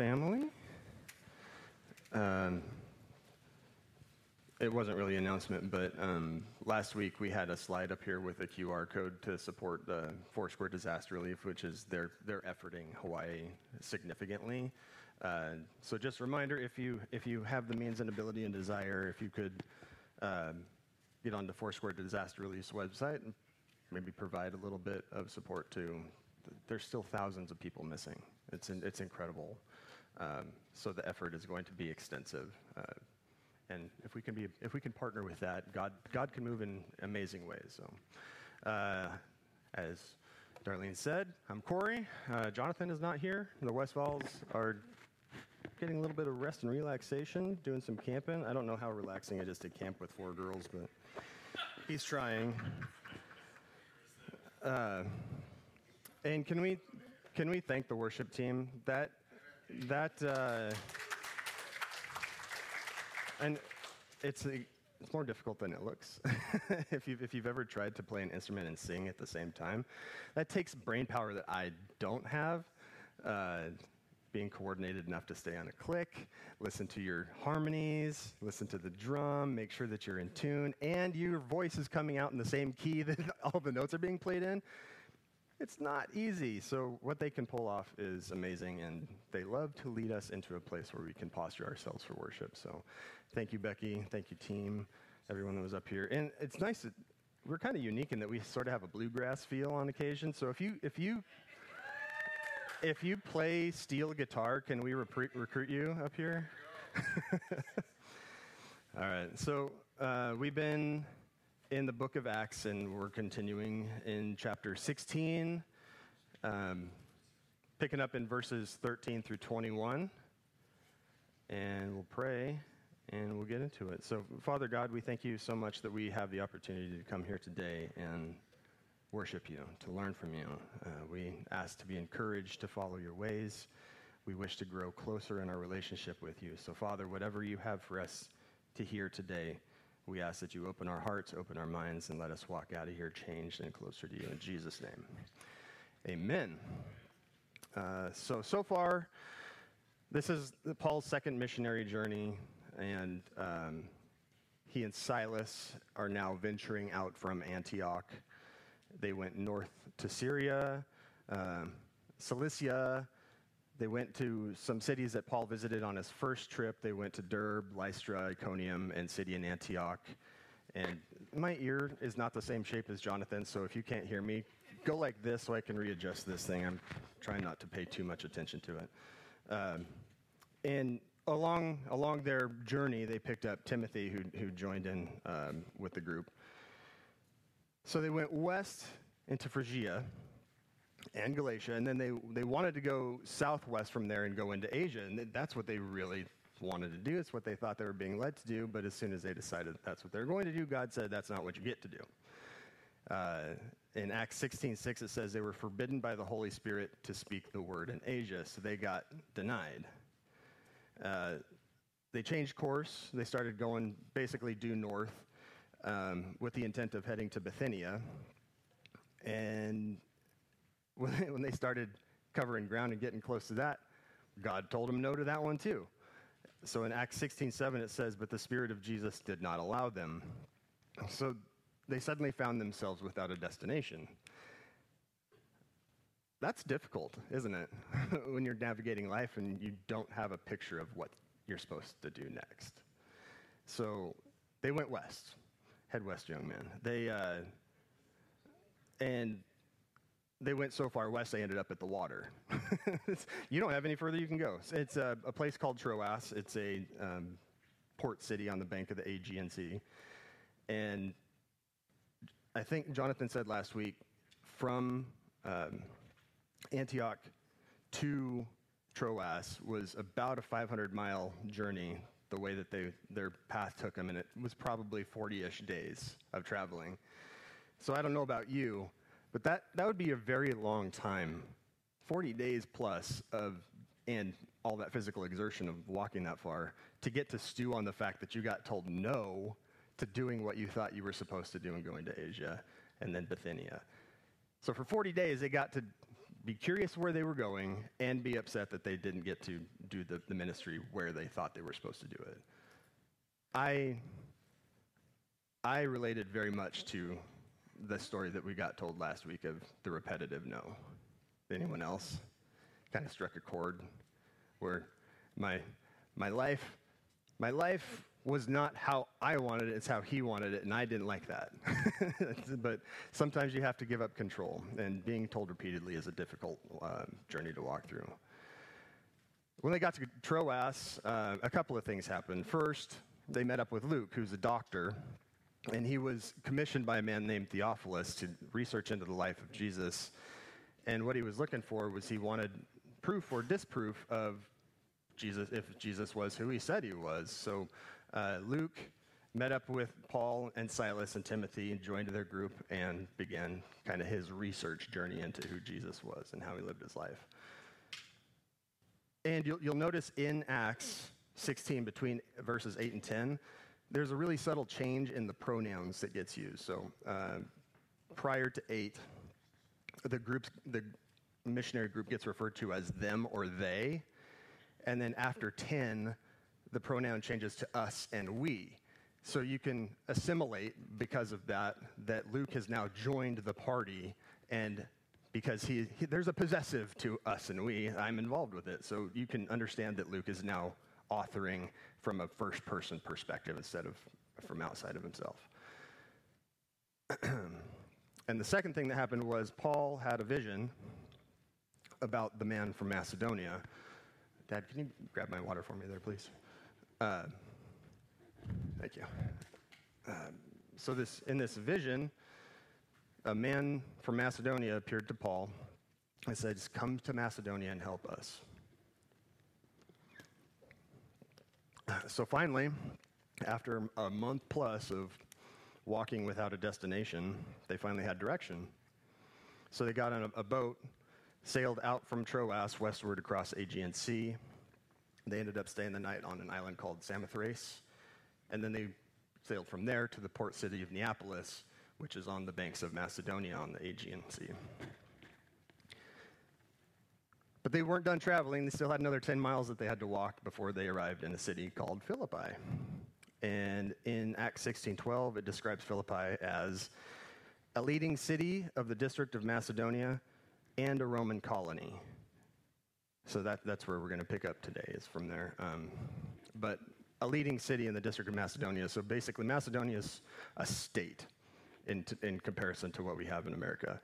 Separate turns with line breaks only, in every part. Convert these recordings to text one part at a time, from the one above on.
family. Um, it wasn't really an announcement, but um, last week we had a slide up here with a QR code to support the Foursquare Disaster Relief, which is their they're efforting Hawaii significantly. Uh, so just a reminder, if you if you have the means and ability and desire, if you could um, get onto Foursquare Disaster Relief website and maybe provide a little bit of support to. There's still thousands of people missing. It's in, it's incredible. Um, so the effort is going to be extensive. Uh, and if we can be if we can partner with that god god can move in amazing ways. So uh, as darlene said i'm corey. Uh, jonathan is not here. The westfalls are getting a little bit of rest and relaxation doing some camping. I don't know how relaxing it is to camp with four girls but he's trying. Uh, and can we can we thank the worship team? That that uh, and it's a, it's more difficult than it looks. if, you've, if you've ever tried to play an instrument and sing at the same time, that takes brain power that I don't have. Uh, being coordinated enough to stay on a click, listen to your harmonies, listen to the drum, make sure that you're in tune, and your voice is coming out in the same key that all the notes are being played in it's not easy. So, what they can pull off is amazing, and they love to lead us into a place where we can posture ourselves for worship. So, thank you, Becky. Thank you, team, everyone that was up here. And it's nice that we're kind of unique in that we sort of have a bluegrass feel on occasion. So, if you, if you, if you play steel guitar, can we recruit, recruit you up here? All right. So, uh, we've been in the book of Acts, and we're continuing in chapter 16, um, picking up in verses 13 through 21. And we'll pray and we'll get into it. So, Father God, we thank you so much that we have the opportunity to come here today and worship you, to learn from you. Uh, we ask to be encouraged to follow your ways. We wish to grow closer in our relationship with you. So, Father, whatever you have for us to hear today, we ask that you open our hearts, open our minds, and let us walk out of here changed and closer to you. In Jesus' name. Amen. Uh, so, so far, this is Paul's second missionary journey, and um, he and Silas are now venturing out from Antioch. They went north to Syria, uh, Cilicia, they went to some cities that Paul visited on his first trip. They went to Derbe, Lystra, Iconium, and Pisidian Antioch. And my ear is not the same shape as Jonathan, so if you can't hear me, go like this so I can readjust this thing. I'm trying not to pay too much attention to it. Um, and along along their journey, they picked up Timothy, who who joined in um, with the group. So they went west into Phrygia, and Galatia, and then they, they wanted to go southwest from there and go into Asia, and that's what they really wanted to do. It's what they thought they were being led to do, but as soon as they decided that's what they're going to do, God said, that's not what you get to do. Uh, in Acts 16 6, it says they were forbidden by the Holy Spirit to speak the word in Asia, so they got denied. Uh, they changed course. They started going basically due north um, with the intent of heading to Bithynia. And when they, started covering ground and getting close to that, God told them no to that one too. So in Acts 16 7, it says, But the Spirit of Jesus did not allow them. So they suddenly found themselves without a destination. That's difficult, isn't it? when you're navigating life and you don't have a picture of what you're supposed to do next. So they went west. Head west, young men. They, uh, and they went so far west they ended up at the water. you don't have any further you can go. It's a, a place called Troas. It's a um, port city on the bank of the Aegean Sea. And I think Jonathan said last week from um, Antioch to Troas was about a 500 mile journey the way that they, their path took them, and it was probably 40 ish days of traveling. So I don't know about you, but that, that would be a very long time 40 days plus of, and all that physical exertion of walking that far to get to stew on the fact that you got told no to doing what you thought you were supposed to do and going to Asia and then Bithynia. So for 40 days, they got to be curious where they were going and be upset that they didn't get to do the, the ministry where they thought they were supposed to do it. I, I related very much to the story that we got told last week of the repetitive no. Anyone else? Kind of struck a chord where my, my life, my life was not how I wanted it, it's how he wanted it, and I didn't like that. but sometimes you have to give up control, and being told repeatedly is a difficult uh, journey to walk through. When they got to Troas, uh, a couple of things happened. First, they met up with Luke, who's a doctor, and he was commissioned by a man named Theophilus to research into the life of Jesus. And what he was looking for was he wanted proof or disproof of Jesus, if Jesus was who he said he was. So uh, Luke met up with Paul and Silas and Timothy and joined their group and began kind of his research journey into who Jesus was and how he lived his life. And you'll, you'll notice in Acts 16, between verses 8 and 10, there's a really subtle change in the pronouns that gets used. So uh, prior to 8, the groups, the missionary group gets referred to as them or they. And then after 10, the pronoun changes to us and we. So you can assimilate because of that, that Luke has now joined the party, and because he, he, there's a possessive to us and we, I'm involved with it. So you can understand that Luke is now authoring from a first person perspective instead of from outside of himself. and the second thing that happened was Paul had a vision about the man from Macedonia. Dad, can you grab my water for me there, please? Uh, thank you. Uh, so this in this vision, a man from Macedonia appeared to Paul and said, "Come to Macedonia and help us." So finally, after a month plus of walking without a destination, they finally had direction. So they got on a, a boat, sailed out from Troas westward across Aegean Sea, they ended up staying the night on an island called Samothrace, and then they sailed from there to the port city of Neapolis, which is on the banks of Macedonia on the Aegean Sea. But they weren't done traveling. They still had another 10 miles that they had to walk before they arrived in a city called Philippi. And in Acts 16:12, it describes Philippi as a leading city of the district of Macedonia and a Roman colony. So that, that's where we're going to pick up today, is from there. Um, but a leading city in the District of Macedonia. So basically, Macedonia is a state in, t- in comparison to what we have in America.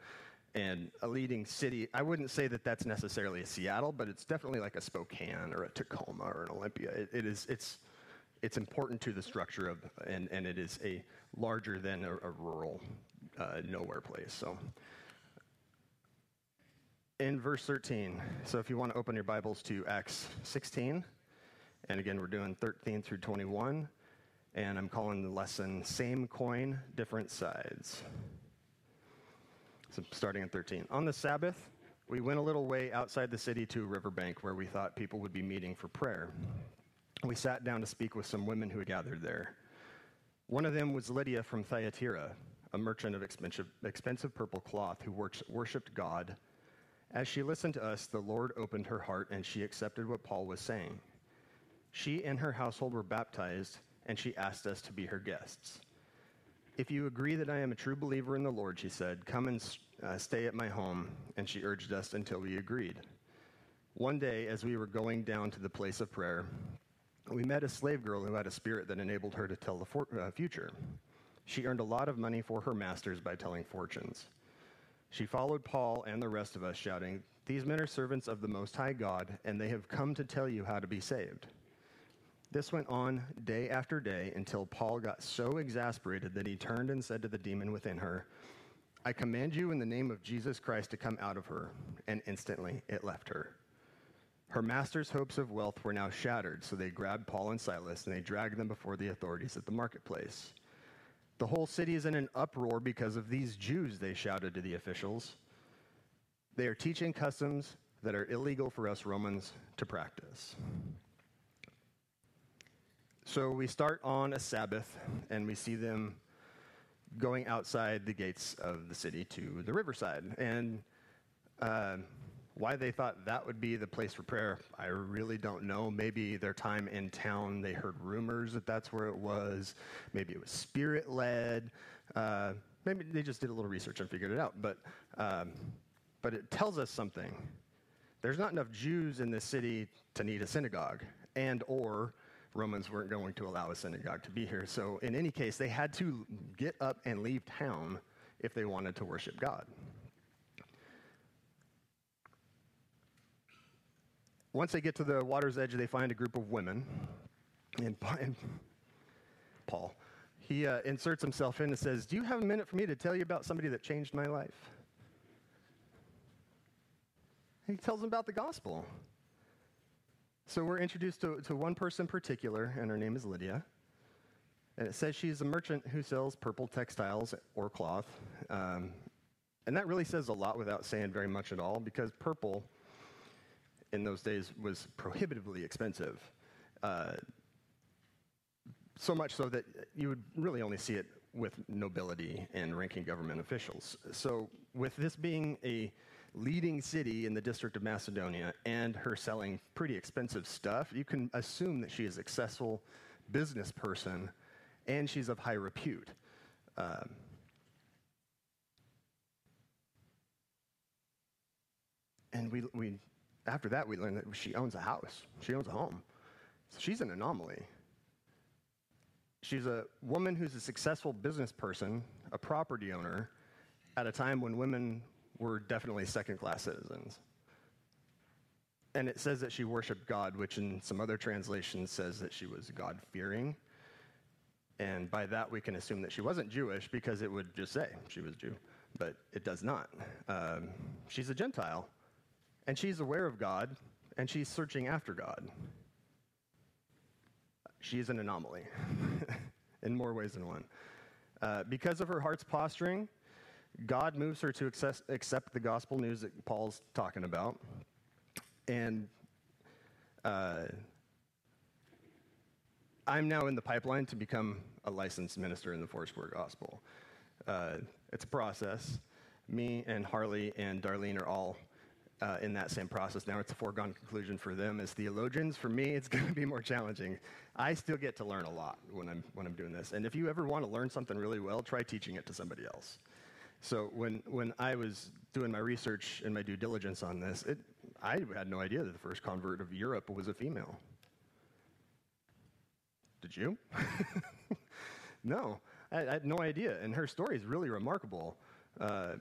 And a leading city, I wouldn't say that that's necessarily a Seattle, but it's definitely like a Spokane or a Tacoma or an Olympia. It, it is, it's, it's important to the structure of, and, and it is a larger than a, a rural uh, nowhere place. So in verse 13. So if you want to open your Bibles to Acts 16, and again, we're doing 13 through 21, and I'm calling the lesson Same Coin, Different Sides. So starting at 13. On the Sabbath, we went a little way outside the city to a riverbank where we thought people would be meeting for prayer. We sat down to speak with some women who had gathered there. One of them was Lydia from Thyatira, a merchant of expensive, expensive purple cloth who worshiped God as she listened to us, the Lord opened her heart and she accepted what Paul was saying. She and her household were baptized, and she asked us to be her guests. If you agree that I am a true believer in the Lord, she said, come and uh, stay at my home. And she urged us until we agreed. One day, as we were going down to the place of prayer, we met a slave girl who had a spirit that enabled her to tell the for- uh, future. She earned a lot of money for her masters by telling fortunes. She followed Paul and the rest of us, shouting, These men are servants of the Most High God, and they have come to tell you how to be saved. This went on day after day until Paul got so exasperated that he turned and said to the demon within her, I command you in the name of Jesus Christ to come out of her. And instantly it left her. Her master's hopes of wealth were now shattered, so they grabbed Paul and Silas and they dragged them before the authorities at the marketplace. The whole city is in an uproar because of these Jews, they shouted to the officials. They are teaching customs that are illegal for us Romans to practice. So we start on a Sabbath and we see them going outside the gates of the city to the riverside. And uh, Why they thought that would be the place for prayer, I really don't know. Maybe their time in town, they heard rumors that that's where it was. Maybe it was spirit led. Uh, maybe they just did a little research and figured it out. But, um, but it tells us something. There's not enough Jews in this city to need a synagogue, and or Romans weren't going to allow a synagogue to be here. So, in any case, they had to get up and leave town if they wanted to worship God. Once they get to the water's edge, they find a group of women. And, Paul, he uh, inserts himself in and says, Do you have a minute for me to tell you about somebody that changed my life? He tells them about the gospel. So we're introduced to, to one person in particular, and her name is Lydia. And it says she's a merchant who sells purple textiles or cloth. Um, and that really says a lot without saying very much at all, because purple in those days was prohibitively expensive. Uh, so much so that you would really only see it with nobility and ranking government officials. So, with this being a leading city in the district of Macedonia and her selling pretty expensive stuff, you can assume that she is a successful business person and she's of high repute. Um, and we, we after that, we learned that she owns a house, she owns a home. So she's an anomaly. She's a woman who's a successful business person, a property owner, at a time when women were definitely second class citizens. And it says that she worshiped God, which in some other translations says that she was God fearing. And by that, we can assume that she wasn't Jewish because it would just say she was Jew, but it does not. Um, she's a Gentile. And she's aware of God, and she's searching after God. She's an anomaly in more ways than one. Uh, because of her heart's posturing, God moves her to accept the gospel news that Paul's talking about. And uh, I'm now in the pipeline to become a licensed minister in the Foursquare Gospel. Uh, it's a process. Me and Harley and Darlene are all uh, in that same process. Now it's a foregone conclusion for them as theologians. For me, it's going to be more challenging. I still get to learn a lot when I'm, when I'm doing this. And if you ever want to learn something really well, try teaching it to somebody else. So when, when I was doing my research and my due diligence on this, it, I had no idea that the first convert of Europe was a female. Did you? no, I, I, had no idea. And her story is really remarkable. Uh,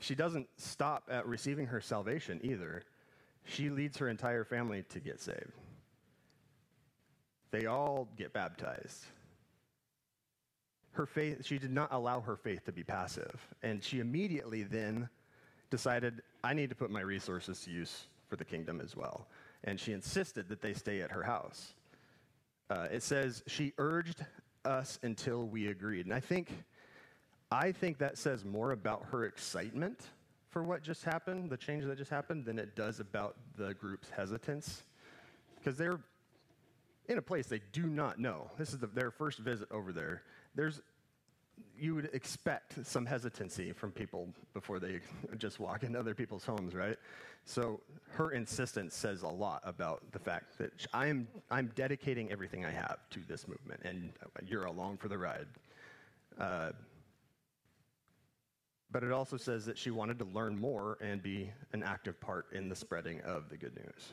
she doesn't stop at receiving her salvation either. She leads her entire family to get saved. They all get baptized. Her faith, she did not allow her faith to be passive. And she immediately then decided, I need to put my resources to use for the kingdom as well. And she insisted that they stay at her house. Uh, it says, she urged us until we agreed. And I think I think that says more about her excitement for what just happened, the change that just happened, than it does about the group's hesitance. Because they're in a place they do not know. This is the, their first visit over there. There's, you would expect some hesitancy from people before they just walk into other people's homes, right? So her insistence says a lot about the fact that I'm, I'm dedicating everything I have to this movement, and you're along for the ride. Uh, but it also says that she wanted to learn more and be an active part in the spreading of the good news.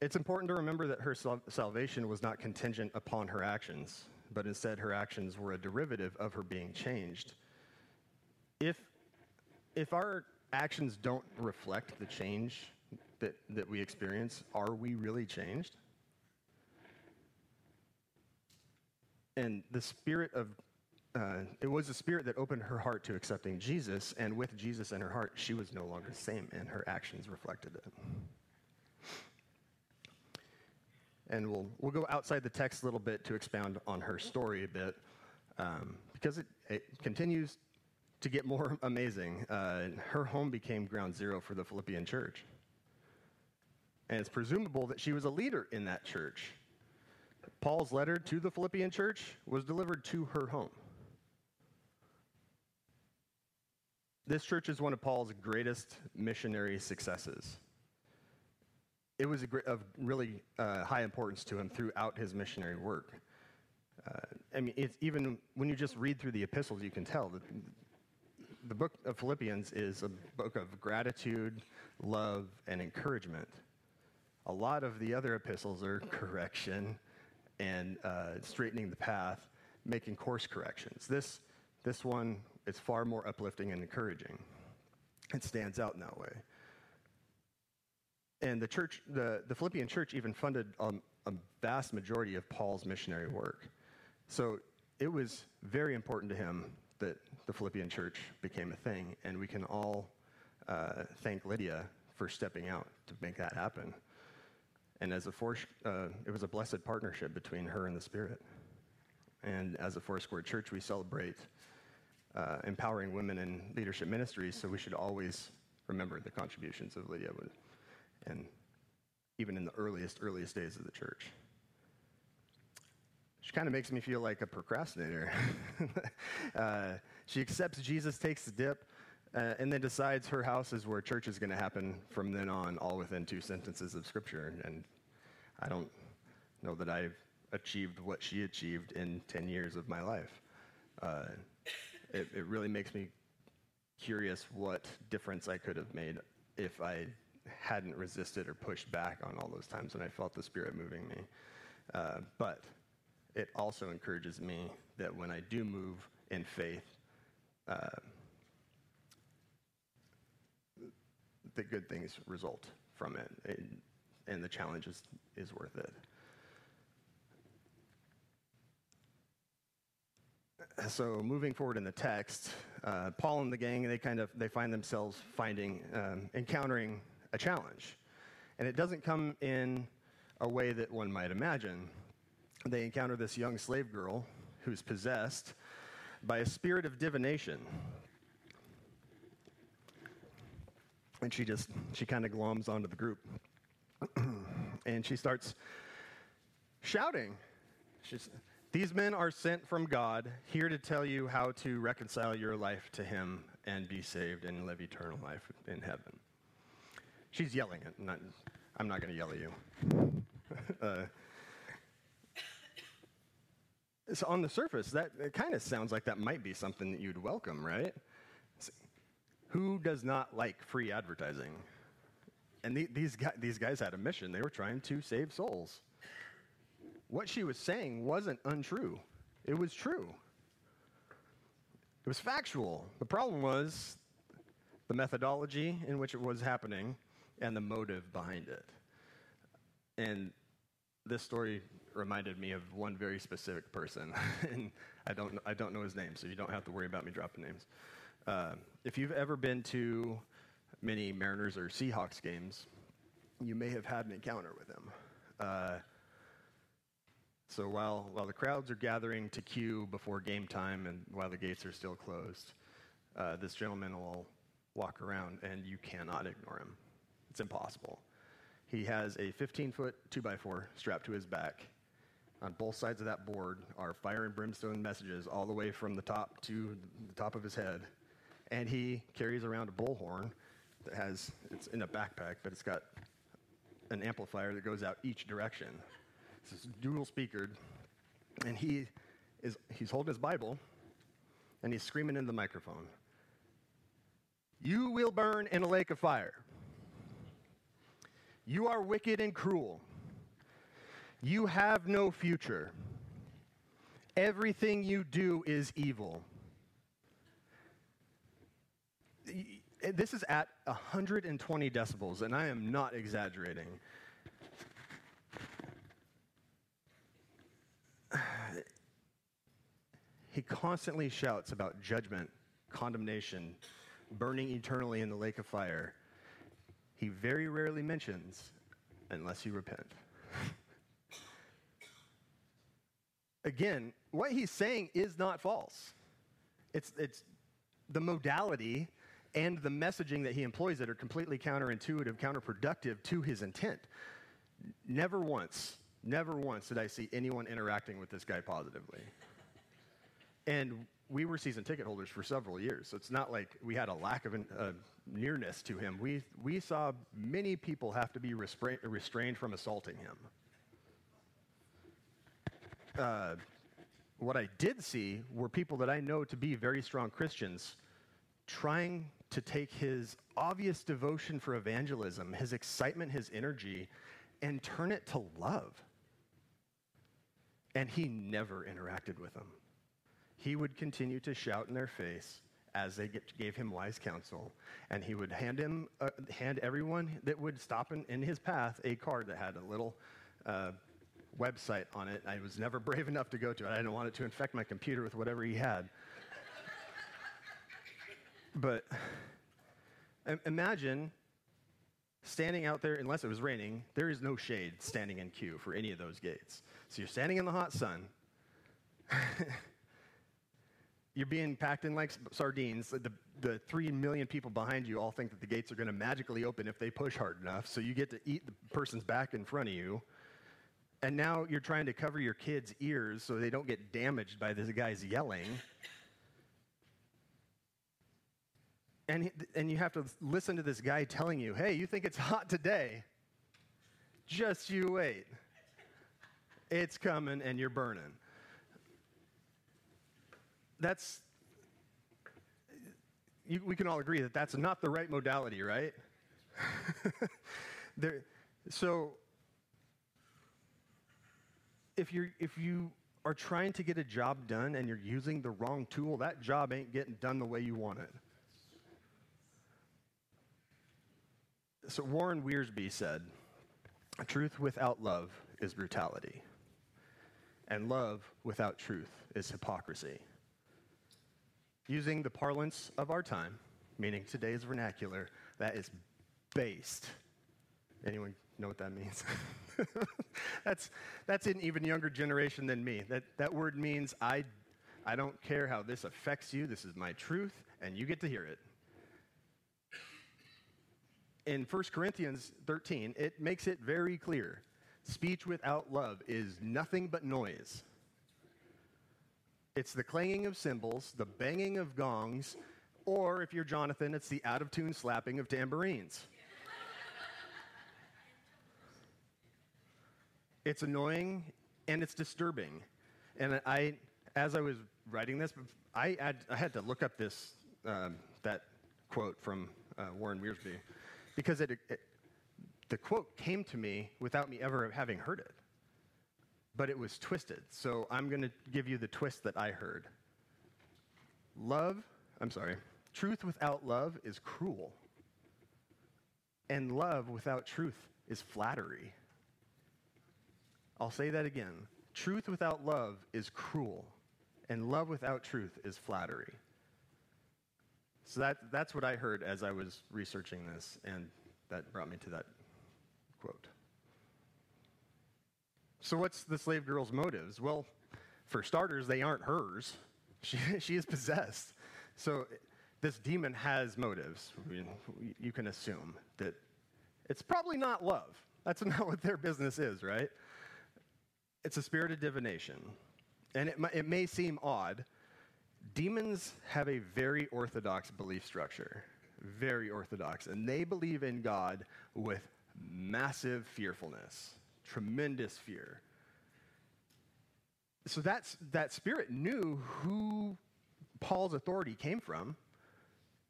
It's important to remember that her sal- salvation was not contingent upon her actions, but instead her actions were a derivative of her being changed. If, if our actions don't reflect the change that, that we experience, are we really changed? And the spirit of uh, it was the spirit that opened her heart to accepting Jesus, and with Jesus in her heart, she was no longer the same, and her actions reflected it. And we'll, we'll go outside the text a little bit to expound on her story a bit, um, because it, it, continues to get more amazing. Uh, her home became ground zero for the Philippian church. And it's presumable that she was a leader in that church. Paul's letter to the Philippian church was delivered to her home. this church is one of Paul's greatest missionary successes. It was of really uh, high importance to him throughout his missionary work. Uh, I mean, it's even when you just read through the epistles, you can tell that the book of Philippians is a book of gratitude, love, and encouragement. A lot of the other epistles are correction and uh, straightening the path, making course corrections. This, this one is far more uplifting and encouraging. It stands out in that way. And the church, the, the Philippian church even funded um, a vast majority of Paul's missionary work. So it was very important to him that the Philippian church became a thing, and we can all uh, thank Lydia for stepping out to make that happen. And as a force, uh, it was a blessed partnership between her and the Spirit. And as a Foursquare Church, we celebrate uh, empowering women in leadership ministries, so we should always remember the contributions of Lydia, and even in the earliest, earliest days of the church. She kind of makes me feel like a procrastinator. uh, she accepts Jesus, takes the dip, uh, and then decides her house is where church is going to happen from then on, all within two sentences of scripture. And I don't know that I've achieved what she achieved in 10 years of my life. Uh, it, it really makes me curious what difference I could have made if I hadn't resisted or pushed back on all those times when I felt the Spirit moving me. Uh, but it also encourages me that when I do move in faith, uh, that good things result from it, it and the challenge is, is worth it. So moving forward in the text, uh, Paul and the gang they kind of they find themselves finding um, encountering a challenge, and it doesn't come in a way that one might imagine they encounter this young slave girl who's possessed by a spirit of divination. And she just, she kind of gloms onto the group. and she starts shouting. She's, These men are sent from God, here to tell you how to reconcile your life to Him and be saved and live eternal life in heaven. She's yelling. Not, I'm not going to yell at you. uh, so on the surface, that kind of sounds like that might be something that you'd welcome, right? Who does not like free advertising? And the, these, guys, these guys had a mission. They were trying to save souls. What she was saying wasn't untrue, it was true. It was factual. The problem was the methodology in which it was happening and the motive behind it. And this story reminded me of one very specific person, and I don't, I don't know his name, so you don't have to worry about me dropping names. Uh, if you've ever been to many Mariners or Seahawks games, you may have had an encounter with him. Uh, so while, while the crowds are gathering to queue before game time and while the gates are still closed, uh, this gentleman will walk around and you cannot ignore him. It's impossible. He has a 15 foot 2x4 strapped to his back. On both sides of that board are fire and brimstone messages all the way from the top to the top of his head. And he carries around a bullhorn that has, it's in a backpack, but it's got an amplifier that goes out each direction. It's a dual speakered. And he is, he's holding his Bible and he's screaming in the microphone. You will burn in a lake of fire. You are wicked and cruel. You have no future. Everything you do is evil. This is at 120 decibels, and I am not exaggerating. He constantly shouts about judgment, condemnation, burning eternally in the lake of fire. He very rarely mentions, unless you repent. Again, what he's saying is not false. It's, it's the modality and the messaging that he employs that are completely counterintuitive, counterproductive to his intent. Never once, never once did I see anyone interacting with this guy positively. And we were season ticket holders for several years, so it's not like we had a lack of an, uh, nearness to him. We, we saw many people have to be restrained, restrained from assaulting him. Uh, what I did see were people that I know to be very strong Christians trying to take his obvious devotion for evangelism, his excitement, his energy, and turn it to love. And he never interacted with them. He would continue to shout in their face as they get, gave him wise counsel, and he would hand him, uh, hand everyone that would stop in, in, his path a card that had a little uh, website on it. I was never brave enough to go to it. I didn't want it to infect my computer with whatever he had. but imagine standing out there, unless it was raining, there is no shade standing in queue for any of those gates. So you're standing in the hot sun. you're being packed in like sardines. The, the three million people behind you all think that the gates are going to magically open if they push hard enough. So you get to eat the person's back in front of you. And now you're trying to cover your kids' ears so they don't get damaged by this guy's yelling. And, and you have to listen to this guy telling you, hey, you think it's hot today? Just you wait. It's coming and you're burning. That's, you, we can all agree that that's not the right modality, right? there, so, if, you're, if you are trying to get a job done and you're using the wrong tool, that job ain't getting done the way you want it. So Warren Wiersbe said, Truth without love is brutality, and love without truth is hypocrisy. Using the parlance of our time, meaning today's vernacular, that is based. Anyone know what that means? that's, that's an even younger generation than me. That, that word means I, I don't care how this affects you, this is my truth, and you get to hear it in 1 Corinthians 13, it makes it very clear speech without love is nothing but noise. It's the clanging of cymbals, the banging of gongs, or if you're Jonathan, it's the out of tune slapping of tambourines. it's annoying and it's disturbing. And I, as I was writing this, I had, I had to look up this, um, that quote from uh, Warren Wiersbe because it, it, the quote came to me without me ever having heard it. But it was twisted. So I'm going to give you the twist that I heard. Love, I'm sorry, truth without love is cruel. And love without truth is flattery. I'll say that again. Truth without love is cruel, and love without truth is flattery. So that, that's what I heard as I was researching this, and that brought me to that quote. So, what's the slave girl's motives? Well, for starters, they aren't hers. She, she is possessed. So, this demon has motives. You can assume that it's probably not love. That's not what their business is, right? It's a spirit of divination. And it, it may seem odd, Demons have a very orthodox belief structure, very orthodox, and they believe in God with massive fearfulness, tremendous fear. So that's, that spirit knew who Paul's authority came from.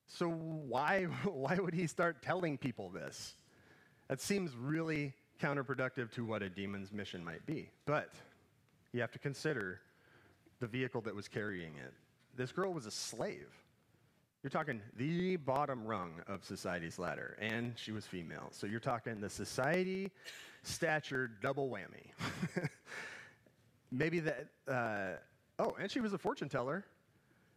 So why, why would he start telling people this? That seems really counterproductive to what a demon's mission might be. But you have to consider the vehicle that was carrying it. This girl was a slave. You're talking the bottom rung of society's ladder, and she was female. So you're talking the society stature double whammy. Maybe that, uh, oh, and she was a fortune teller.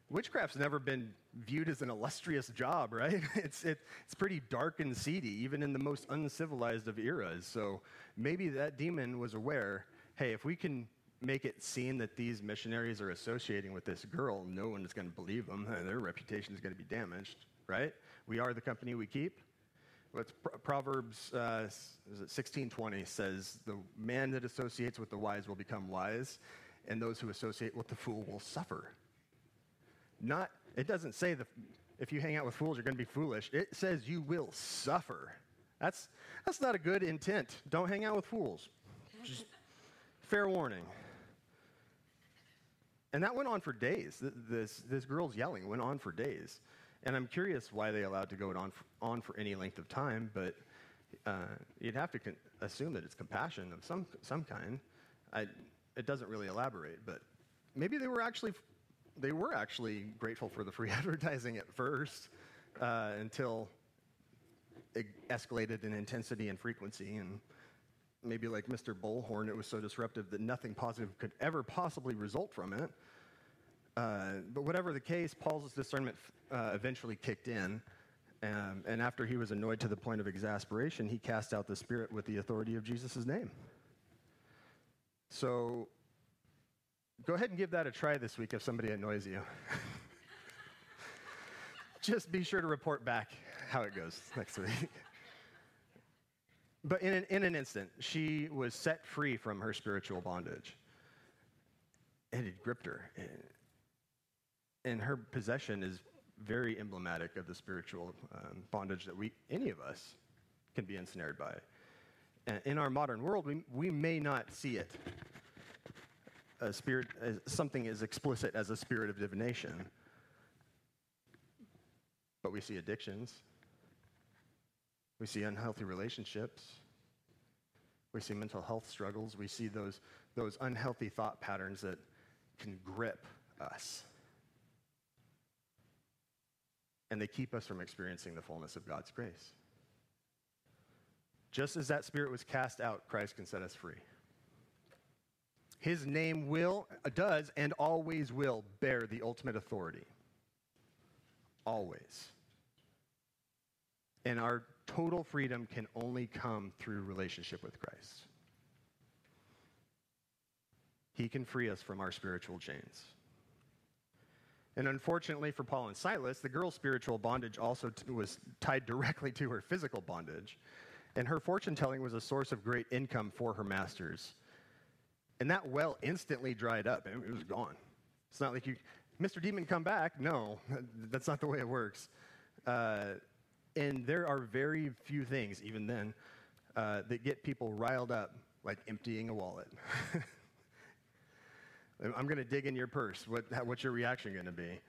Witchcraft's never been viewed as an illustrious job, right? It's, it, it's pretty dark and seedy, even in the most uncivilized of eras. So maybe that demon was aware hey, if we can make it seem that these missionaries are associating with this girl, no one is going to believe them. Their reputation is going to be damaged, right? We are the company we keep. What's Proverbs uh, 16:20 says, "The man that associates with the wise will become wise, and those who associate with the fool will suffer." Not, it doesn't say that if you hang out with fools, you're going to be foolish. It says you will suffer. That's, that's not a good intent. Don't hang out with fools. Just fair warning. And that went on for days. This, this girl's yelling went on for days. And I'm curious why they allowed to go on for, on for any length of time, but uh, you'd have to con- assume that it's compassion of some, some kind. I, it doesn't really elaborate, but maybe they were actually they were actually grateful for the free advertising at first uh, until it escalated in intensity and frequency and maybe like Mr. Bullhorn, it was so disruptive that nothing positive could ever possibly result from it. Uh, but whatever the case, Paul's discernment uh, eventually kicked in. Um, and after he was annoyed to the point of exasperation, he cast out the spirit with the authority of Jesus' name. So go ahead and give that a try this week if somebody annoys you. Just be sure to report back how it goes next week. But in an, in an instant, she was set free from her spiritual bondage. And it gripped her. And her possession is very emblematic of the spiritual um, bondage that we, any of us, can be ensnared by. And in our modern world, we, we may not see it. A spirit, as something as explicit as a spirit of divination. But we see addictions. We see unhealthy relationships. We see mental health struggles. We see those, those unhealthy thought patterns that can grip us and they keep us from experiencing the fullness of God's grace. Just as that spirit was cast out, Christ can set us free. His name will, does, and always will bear the ultimate authority. Always. And our total freedom can only come through relationship with Christ. He can free us from our spiritual chains. And unfortunately for Paul and Silas, the girl's spiritual bondage also t- was tied directly to her physical bondage. And her fortune telling was a source of great income for her masters. And that well instantly dried up, and it was gone. It's not like you, Mr. Demon, come back. No, that's not the way it works. Uh, and there are very few things, even then, uh, that get people riled up, like emptying a wallet. I'm going to dig in your purse. What, what's your reaction going to be?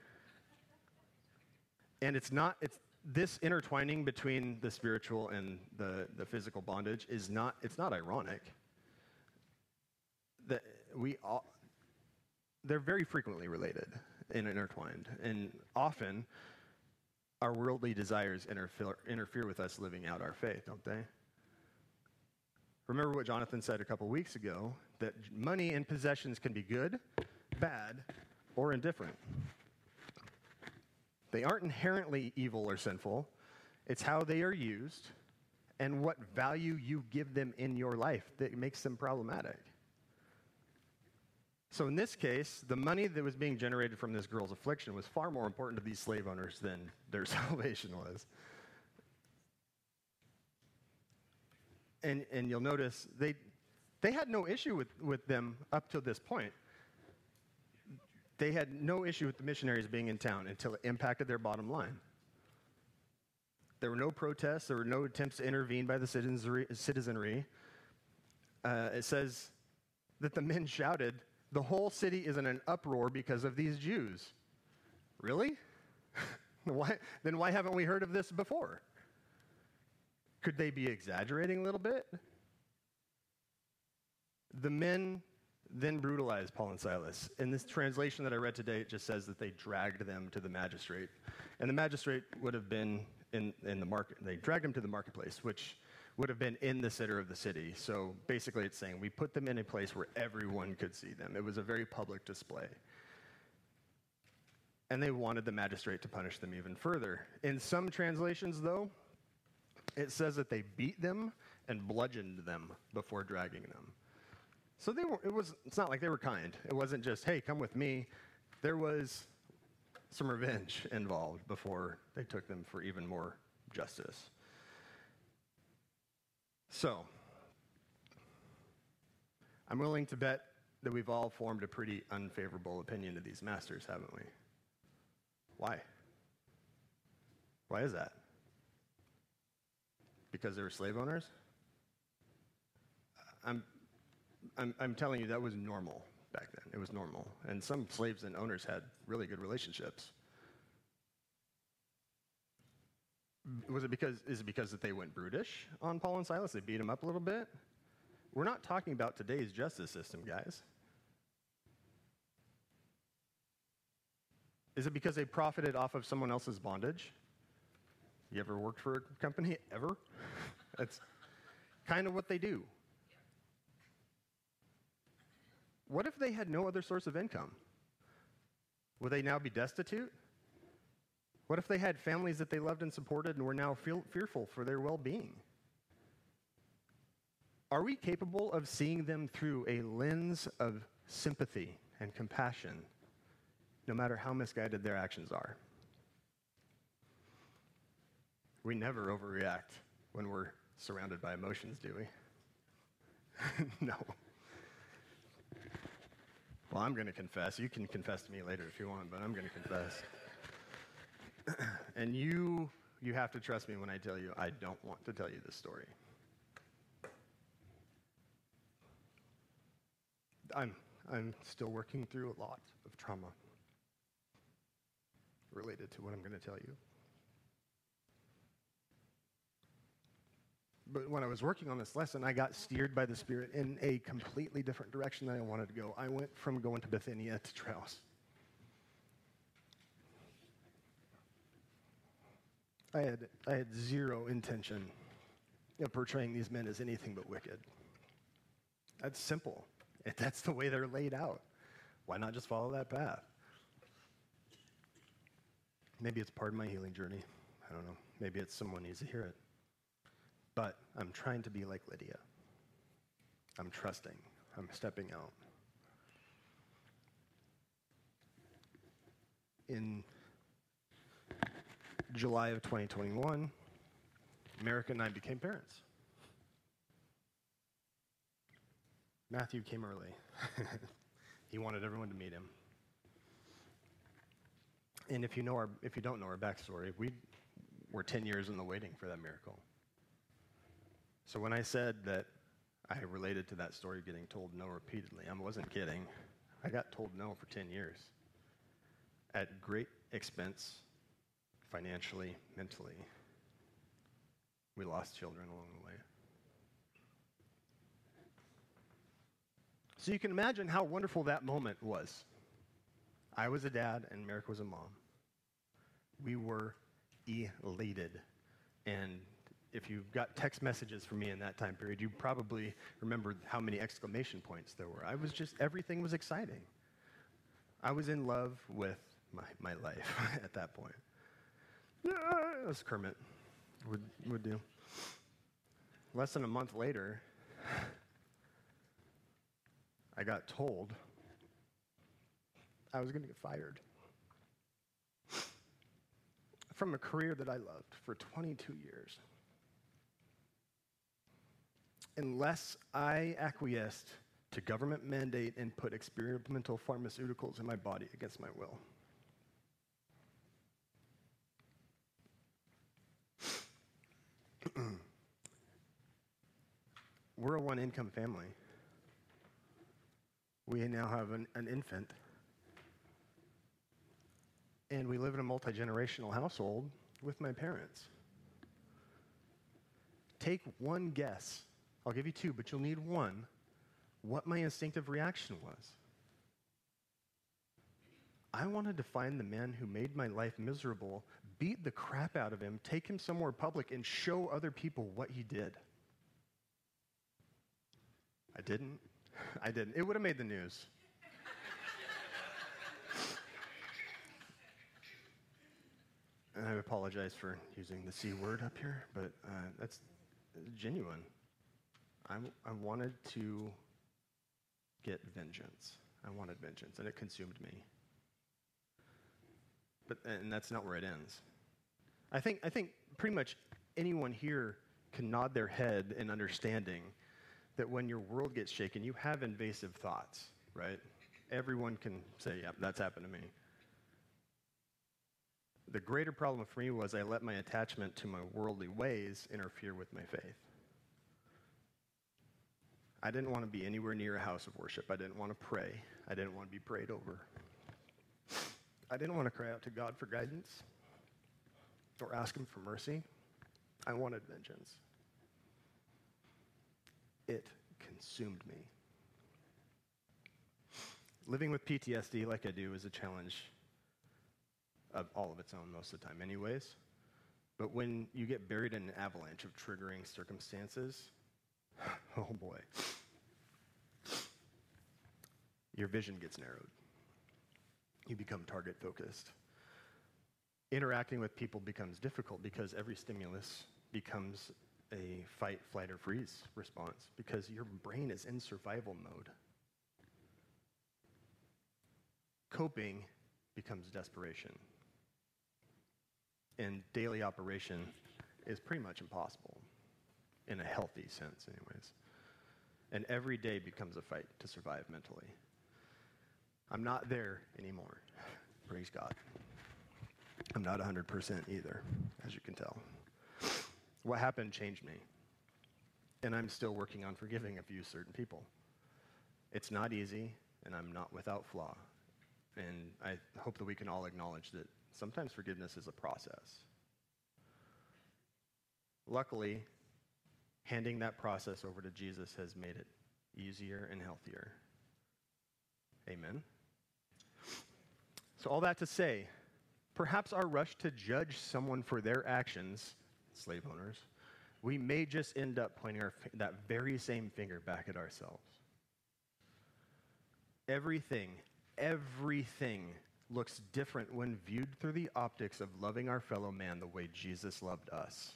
And it's not, it's this intertwining between the spiritual and the, the physical bondage is not, it's not ironic. That we all, they're very frequently related and intertwined. And often, our worldly desires interfere, interfere with us living out our faith, don't they? Remember what Jonathan said a couple weeks ago that money and possessions can be good, bad, or indifferent. They aren't inherently evil or sinful, it's how they are used and what value you give them in your life that makes them problematic. So, in this case, the money that was being generated from this girl's affliction was far more important to these slave owners than their salvation was. and, and you'll notice they, they had no issue with, with them up to this point. They had no issue with the missionaries being in town until it impacted their bottom line. There were no protests, there were no attempts to intervene by the citizenry. Uh, it says that the men shouted, The whole city is in an uproar because of these Jews. Really? why, then why haven't we heard of this before? Could they be exaggerating a little bit? The men then brutalized Paul and Silas. In this translation that I read today, it just says that they dragged them to the magistrate. And the magistrate would have been in, in the market. They dragged them to the marketplace, which would have been in the center of the city. So basically, it's saying we put them in a place where everyone could see them. It was a very public display. And they wanted the magistrate to punish them even further. In some translations, though, it says that they beat them and bludgeoned them before dragging them. So they were, it was, it's not like they were kind. It wasn't just, hey, come with me. There was some revenge involved before they took them for even more justice. So, I'm willing to bet that we've all formed a pretty unfavorable opinion of these masters, haven't we? Why? Why is that? Because they were slave owners? I'm, I'm, I'm telling you, that was normal back then. It was normal. And some slaves and owners had really good relationships. Was it because, is it because that they went brutish on Paul and Silas? They beat them up a little bit? We're not talking about today's justice system, guys. Is it because they profited off of someone else's bondage? You ever worked for a company? Ever? That's kind of what they do. What if they had no other source of income? Would they now be destitute? What if they had families that they loved and supported and were now feel, fearful for their well being? Are we capable of seeing them through a lens of sympathy and compassion, no matter how misguided their actions are? We never overreact when we're surrounded by emotions, do we? no. Well, I'm going to confess. You can confess to me later if you want, but I'm going to confess. And you you have to trust me when I tell you I don't want to tell you this story. I'm I'm still working through a lot of trauma related to what I'm going to tell you. But when I was working on this lesson, I got steered by the Spirit in a completely different direction than I wanted to go. I went from going to Bithynia to Troas. I had, I had zero intention of portraying these men as anything but wicked. That's simple. That's the way they're laid out. Why not just follow that path? Maybe it's part of my healing journey. I don't know. Maybe it's someone needs to hear it. But I'm trying to be like Lydia. I'm trusting. I'm stepping out. In July of 2021, America and I became parents. Matthew came early. he wanted everyone to meet him. And if you know our, if you don't know our backstory, we were 10 years in the waiting for that miracle. So when I said that I related to that story getting told no repeatedly, I wasn't kidding. I got told no for 10 years at great expense, financially, mentally. We lost children along the way. So you can imagine how wonderful that moment was. I was a dad and Merrick was a mom. We were elated and if you got text messages from me in that time period, you probably remember how many exclamation points there were. I was just, everything was exciting. I was in love with my, my life at that point. Yeah, as Kermit would, would do. Less than a month later, I got told I was going to get fired from a career that I loved for 22 years unless I acquiesced to government mandate and put experimental pharmaceuticals in my body against my will. We're a one income family. We now have an, an infant. And we live in a multi generational household with my parents. Take one guess I'll give you two, but you'll need one. What my instinctive reaction was. I wanted to find the man who made my life miserable, beat the crap out of him, take him somewhere public, and show other people what he did. I didn't. I didn't. It would have made the news. and I apologize for using the C word up here, but uh, that's genuine. I, I wanted to get vengeance. I wanted vengeance, and it consumed me. But and that's not where it ends. I think I think pretty much anyone here can nod their head in understanding that when your world gets shaken, you have invasive thoughts, right? Everyone can say, "Yep, yeah, that's happened to me." The greater problem for me was I let my attachment to my worldly ways interfere with my faith. I didn't want to be anywhere near a house of worship. I didn't want to pray. I didn't want to be prayed over. I didn't want to cry out to God for guidance or ask Him for mercy. I wanted vengeance. It consumed me. Living with PTSD like I do is a challenge of all of its own most of the time, anyways. But when you get buried in an avalanche of triggering circumstances, oh boy, your vision gets narrowed. You become target focused. Interacting with people becomes difficult because every stimulus becomes a fight, flight, or freeze response because your brain is in survival mode. Coping becomes desperation. And daily operation is pretty much impossible, in a healthy sense, anyways. And every day becomes a fight to survive mentally. I'm not there anymore. Praise God. I'm not 100% either, as you can tell. What happened changed me. And I'm still working on forgiving a few certain people. It's not easy, and I'm not without flaw. And I hope that we can all acknowledge that sometimes forgiveness is a process. Luckily, handing that process over to Jesus has made it easier and healthier. Amen. So, all that to say, perhaps our rush to judge someone for their actions, slave owners, we may just end up pointing our, that very same finger back at ourselves. Everything, everything looks different when viewed through the optics of loving our fellow man the way Jesus loved us.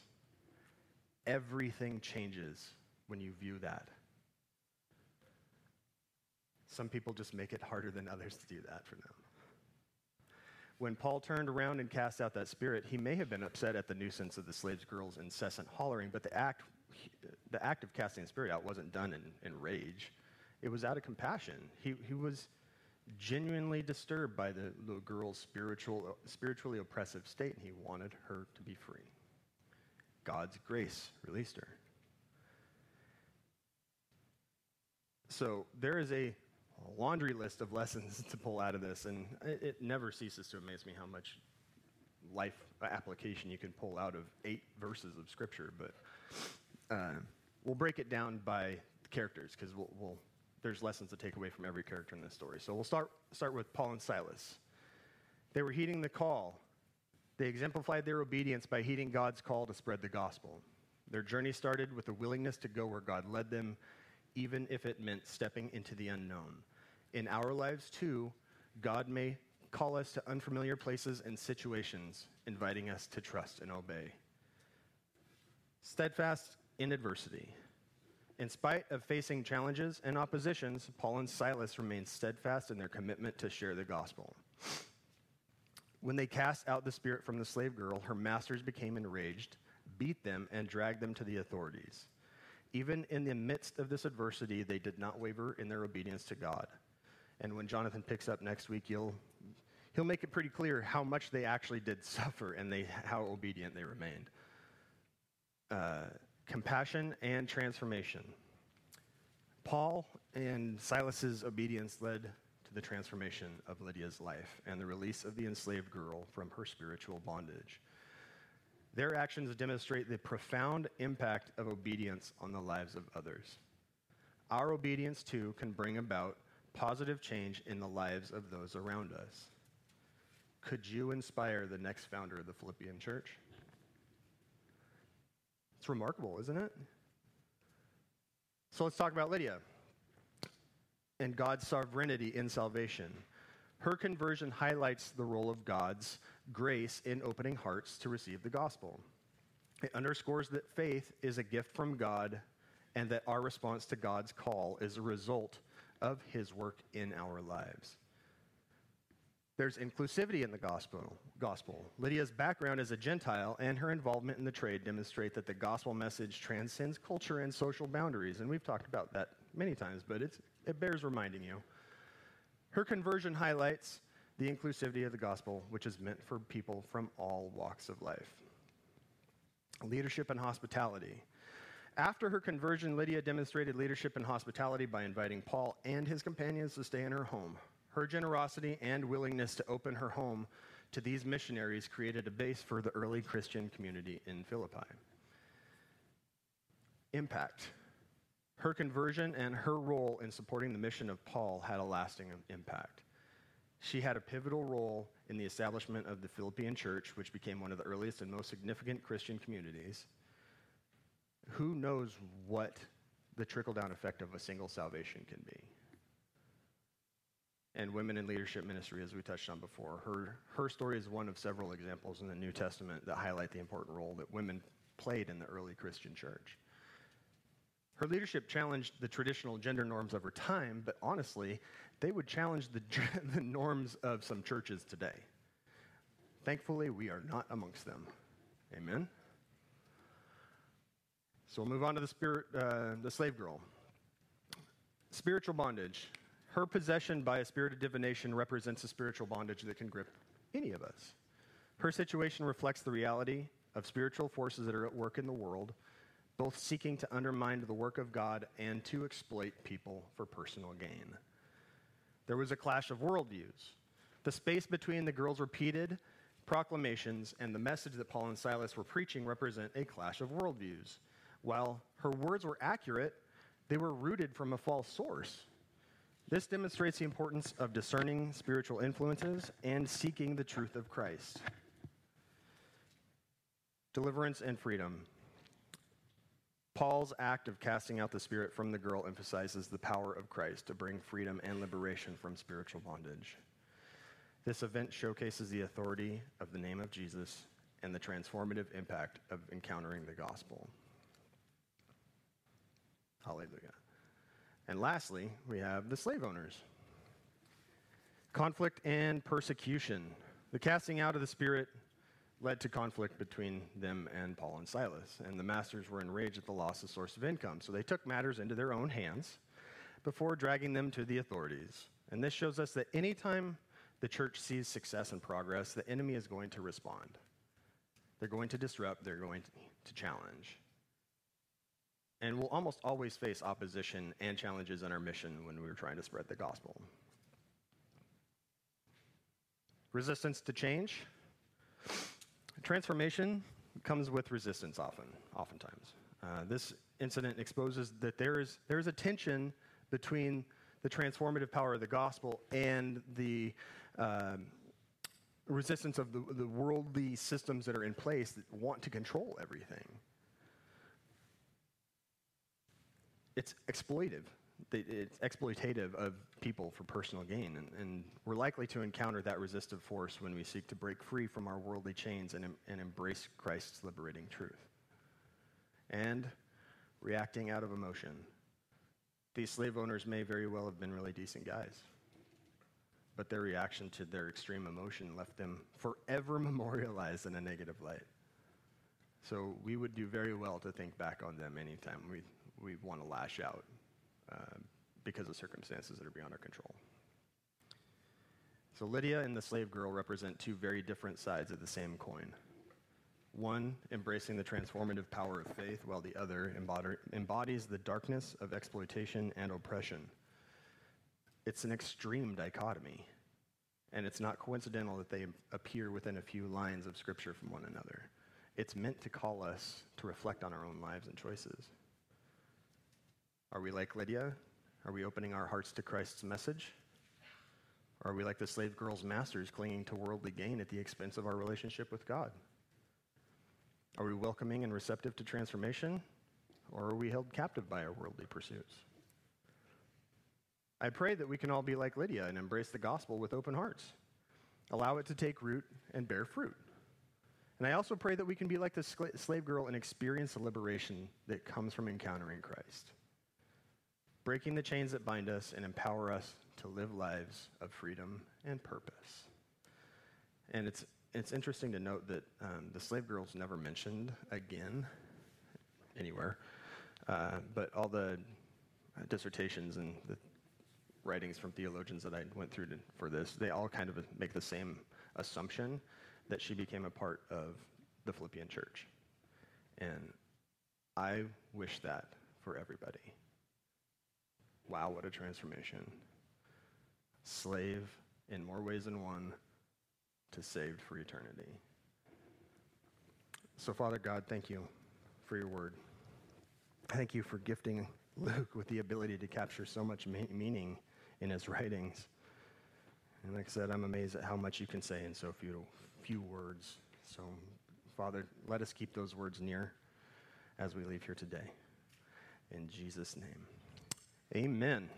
Everything changes when you view that. Some people just make it harder than others to do that for them when Paul turned around and cast out that spirit, he may have been upset at the nuisance of the slaves' girls' incessant hollering, but the act, the act of casting the spirit out wasn't done in, in rage. It was out of compassion. He, he was genuinely disturbed by the little girl's spiritual, spiritually oppressive state, and he wanted her to be free. God's grace released her. So there is a laundry list of lessons to pull out of this, and it, it never ceases to amaze me how much life application you can pull out of eight verses of Scripture. But uh, we'll break it down by characters because we'll, we'll, there's lessons to take away from every character in this story. So we'll start, start with Paul and Silas. They were heeding the call. They exemplified their obedience by heeding God's call to spread the gospel. Their journey started with a willingness to go where God led them, even if it meant stepping into the unknown in our lives too, God may call us to unfamiliar places and situations, inviting us to trust and obey. Steadfast in adversity. In spite of facing challenges and oppositions, Paul and Silas remained steadfast in their commitment to share the gospel. When they cast out the spirit from the slave girl, her masters became enraged, beat them, and dragged them to the authorities. Even in the midst of this adversity, they did not waver in their obedience to God. And when Jonathan picks up next week, he'll, he'll make it pretty clear how much they actually did suffer and they, how obedient they remained. Uh, compassion and transformation. Paul and Silas's obedience led to the transformation of Lydia's life and the release of the enslaved girl from her spiritual bondage. Their actions demonstrate the profound impact of obedience on the lives of others. Our obedience, too, can bring about positive change in the lives of those around us. Could you inspire the next founder of the Philippian church? It's remarkable, isn't it? So let's talk about Lydia and God's sovereignty in salvation. Her conversion highlights the role of God's grace in opening hearts to receive the gospel. It underscores that faith is a gift from God and that our response to God's call is a result of his work in our lives. There's inclusivity in the gospel. gospel. Lydia's background as a Gentile and her involvement in the trade demonstrate that the gospel message transcends culture and social boundaries. And we've talked about that many times, but it bears reminding you. Her conversion highlights the inclusivity of the gospel, which is meant for people from all walks of life. Leadership and hospitality. After her conversion, Lydia demonstrated leadership and hospitality by inviting Paul and his companions to stay in her home. Her generosity and willingness to open her home to these missionaries created a base for the early Christian community in Philippi. Impact. Her conversion and her role in supporting the mission of Paul had a lasting impact. She had a pivotal role in the establishment of the Philippian church, which became one of the earliest and most significant Christian communities. Who knows what the trickle down effect of a single salvation can be? And women in leadership ministry, as we touched on before, her, her story is one of several examples in the New Testament that highlight the important role that women played in the early Christian church. Her leadership challenged the traditional gender norms of her time, but honestly, they would challenge the, the norms of some churches today. Thankfully, we are not amongst them. Amen? So we'll move on to the, spirit, uh, the slave girl. Spiritual bondage. Her possession by a spirit of divination represents a spiritual bondage that can grip any of us. Her situation reflects the reality of spiritual forces that are at work in the world both seeking to undermine the work of God and to exploit people for personal gain. There was a clash of worldviews. The space between the girl's repeated proclamations and the message that Paul and Silas were preaching represent a clash of worldviews. While her words were accurate, they were rooted from a false source. This demonstrates the importance of discerning spiritual influences and seeking the truth of Christ. Deliverance and freedom. Paul's act of casting out the spirit from the girl emphasizes the power of Christ to bring freedom and liberation from spiritual bondage. This event showcases the authority of the name of Jesus and the transformative impact of encountering the gospel. Hallelujah. And lastly, we have the slave owners. Conflict and persecution. The casting out of the spirit led to conflict between them and Paul and Silas. And the masters were enraged at the loss of source of income. So they took matters into their own hands before dragging them to the authorities. And this shows us that anytime the church sees success and progress, the enemy is going to respond. They're going to disrupt, they're going to challenge. And we'll almost always face opposition and challenges in our mission when we're trying to spread the gospel. Resistance to change. Transformation comes with resistance often, oftentimes. Uh, this incident exposes that there is, there is a tension between the transformative power of the gospel and the um, resistance of the, the worldly systems that are in place that want to control everything. It's exploitive it's exploitative of people for personal gain. And, and, we're likely to encounter that resistive force when we seek to break free from our worldly chains and, and embrace Christ's liberating truth. And reacting out of emotion. These slave owners may very well have been really decent guys, but their reaction to their extreme emotion left them forever memorialized in a negative light. So we would do very well to think back on them anytime we, we want to lash out uh, because of circumstances that are beyond our control. So Lydia and the slave girl represent two very different sides of the same coin. One embracing the transformative power of faith, while the other embodies the darkness of exploitation and oppression. It's an extreme dichotomy, and it's not coincidental that they appear within a few lines of scripture from one another. It's meant to call us to reflect on our own lives and choices. Are we like Lydia? Are we opening our hearts to Christ's message? Or are we like the slave girl's masters, clinging to worldly gain at the expense of our relationship with God? Are we welcoming and receptive to transformation? Or are we held captive by our worldly pursuits? I pray that we can all be like Lydia and embrace the gospel with open hearts, allow it to take root and bear fruit. And I also pray that we can be like the slave girl and experience the liberation that comes from encountering Christ breaking the chains that bind us and empower us to live lives of freedom and purpose. And it's, it's interesting to note that um, the slave girl's never mentioned again anywhere, uh, but all the uh, dissertations and the writings from theologians that I went through to, for this, they all kind of make the same assumption that she became a part of the Philippian church. And I wish that for everybody. Wow, what a transformation. Slave in more ways than one to saved for eternity. So, Father God, thank you for your word. Thank you for gifting Luke with the ability to capture so much meaning in his writings. And like I said, I'm amazed at how much you can say in so few, few words. So, Father, let us keep those words near as we leave here today. In Jesus' name, amen.